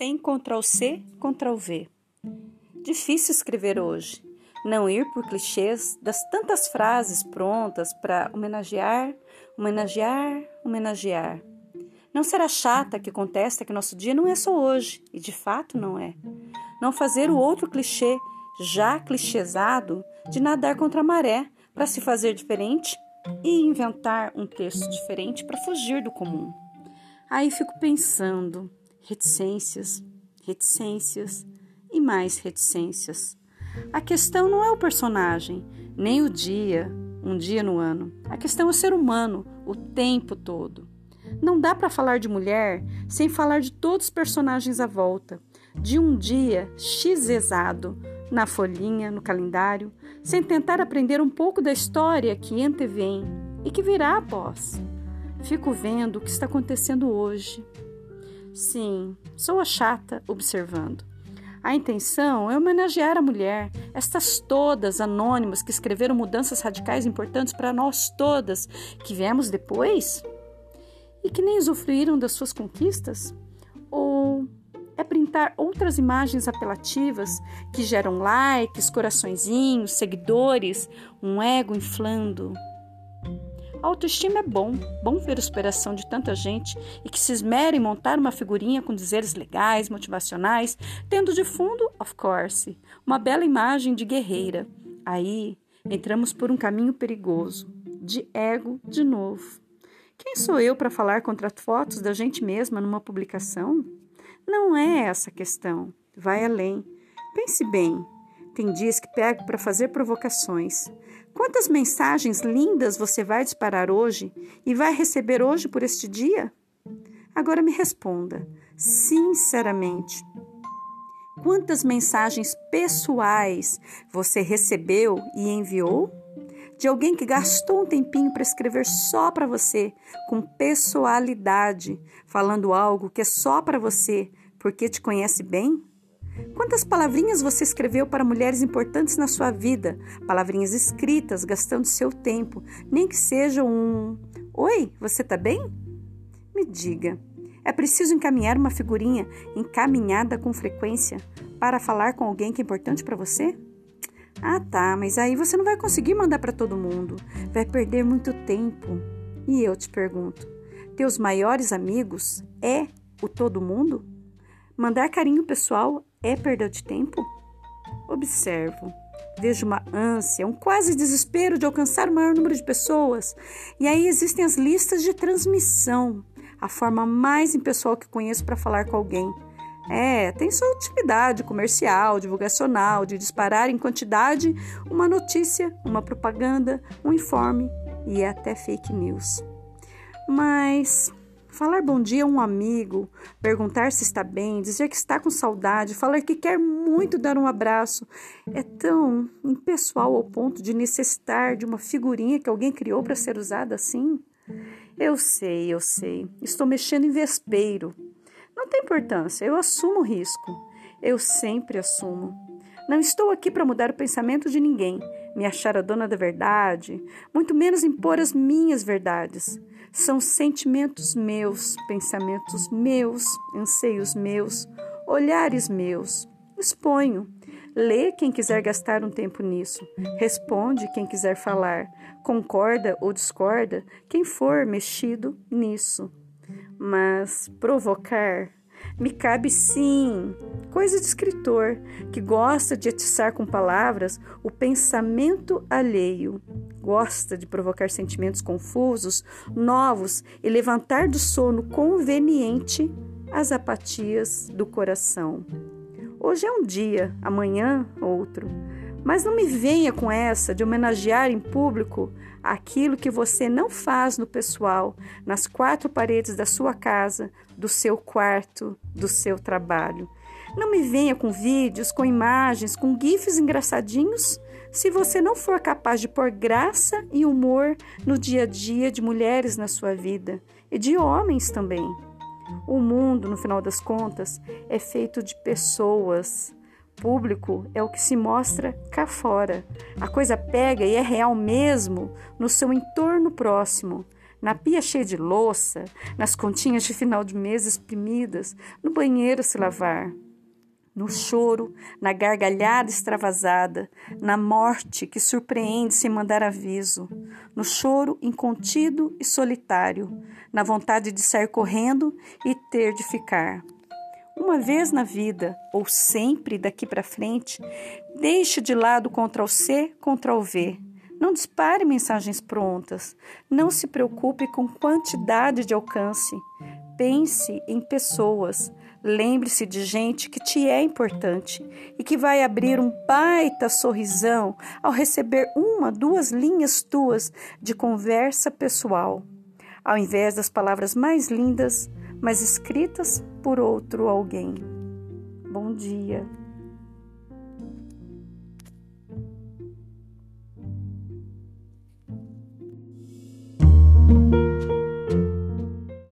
sem Ctrl C, Ctrl V. Difícil escrever hoje. Não ir por clichês das tantas frases prontas para homenagear, homenagear, homenagear. Não será chata que contesta que nosso dia não é só hoje, e de fato não é. Não fazer o outro clichê, já clichêsado, de nadar contra a maré para se fazer diferente e inventar um texto diferente para fugir do comum. Aí fico pensando, reticências, reticências e mais reticências. A questão não é o personagem, nem o dia, um dia no ano. A questão é o ser humano, o tempo todo. Não dá para falar de mulher sem falar de todos os personagens à volta, de um dia xizado na folhinha, no calendário, sem tentar aprender um pouco da história que antevém e que virá após. Fico vendo o que está acontecendo hoje. Sim, sou a chata observando. A intenção é homenagear a mulher, estas todas anônimas que escreveram mudanças radicais importantes para nós todas que viemos depois e que nem usufruíram das suas conquistas? Ou é printar outras imagens apelativas que geram likes, coraçõezinhos, seguidores, um ego inflando. Autoestima é bom, bom ver a superação de tanta gente e que se esmera em montar uma figurinha com dizeres legais, motivacionais, tendo de fundo, of course, uma bela imagem de guerreira. Aí entramos por um caminho perigoso, de ego de novo. Quem sou eu para falar contra fotos da gente mesma numa publicação? Não é essa a questão. Vai além. Pense bem. Tem dias que pego para fazer provocações. Quantas mensagens lindas você vai disparar hoje e vai receber hoje por este dia? Agora me responda, sinceramente. Quantas mensagens pessoais você recebeu e enviou? De alguém que gastou um tempinho para escrever só para você, com pessoalidade, falando algo que é só para você, porque te conhece bem? Quantas palavrinhas você escreveu para mulheres importantes na sua vida? Palavrinhas escritas, gastando seu tempo, nem que seja um Oi, você tá bem? Me diga, é preciso encaminhar uma figurinha encaminhada com frequência para falar com alguém que é importante para você? Ah, tá, mas aí você não vai conseguir mandar para todo mundo. Vai perder muito tempo. E eu te pergunto: teus maiores amigos é o todo mundo? Mandar carinho pessoal é perda de tempo? Observo. Vejo uma ânsia, um quase desespero de alcançar o maior número de pessoas. E aí existem as listas de transmissão, a forma mais impessoal que conheço para falar com alguém. É, tem sua utilidade comercial, divulgacional, de disparar em quantidade uma notícia, uma propaganda, um informe e até fake news. Mas Falar bom dia a um amigo, perguntar se está bem, dizer que está com saudade, falar que quer muito dar um abraço, é tão impessoal ao ponto de necessitar de uma figurinha que alguém criou para ser usada assim? Eu sei, eu sei. Estou mexendo em vespeiro. Não tem importância, eu assumo o risco. Eu sempre assumo. Não estou aqui para mudar o pensamento de ninguém, me achar a dona da verdade, muito menos impor as minhas verdades. São sentimentos meus, pensamentos meus, anseios meus, olhares meus. Exponho. Lê quem quiser gastar um tempo nisso. Responde quem quiser falar. Concorda ou discorda quem for mexido nisso. Mas provocar me cabe sim, coisa de escritor que gosta de atiçar com palavras o pensamento alheio, gosta de provocar sentimentos confusos, novos e levantar do sono conveniente as apatias do coração. Hoje é um dia, amanhã outro. Mas não me venha com essa de homenagear em público aquilo que você não faz no pessoal, nas quatro paredes da sua casa, do seu quarto, do seu trabalho. Não me venha com vídeos, com imagens, com gifs engraçadinhos, se você não for capaz de pôr graça e humor no dia a dia de mulheres na sua vida e de homens também. O mundo, no final das contas, é feito de pessoas público é o que se mostra cá fora. A coisa pega e é real mesmo no seu entorno próximo, na pia cheia de louça, nas continhas de final de mês exprimidas, no banheiro se lavar, no choro, na gargalhada extravasada, na morte que surpreende sem mandar aviso, no choro incontido e solitário, na vontade de sair correndo e ter de ficar. Uma vez na vida, ou sempre daqui para frente, deixe de lado Ctrl C, Ctrl V não dispare mensagens prontas. Não se preocupe com quantidade de alcance. Pense em pessoas. Lembre-se de gente que te é importante e que vai abrir um baita sorrisão ao receber uma, duas linhas tuas de conversa pessoal, ao invés das palavras mais lindas, mas escritas por outro alguém. Bom dia.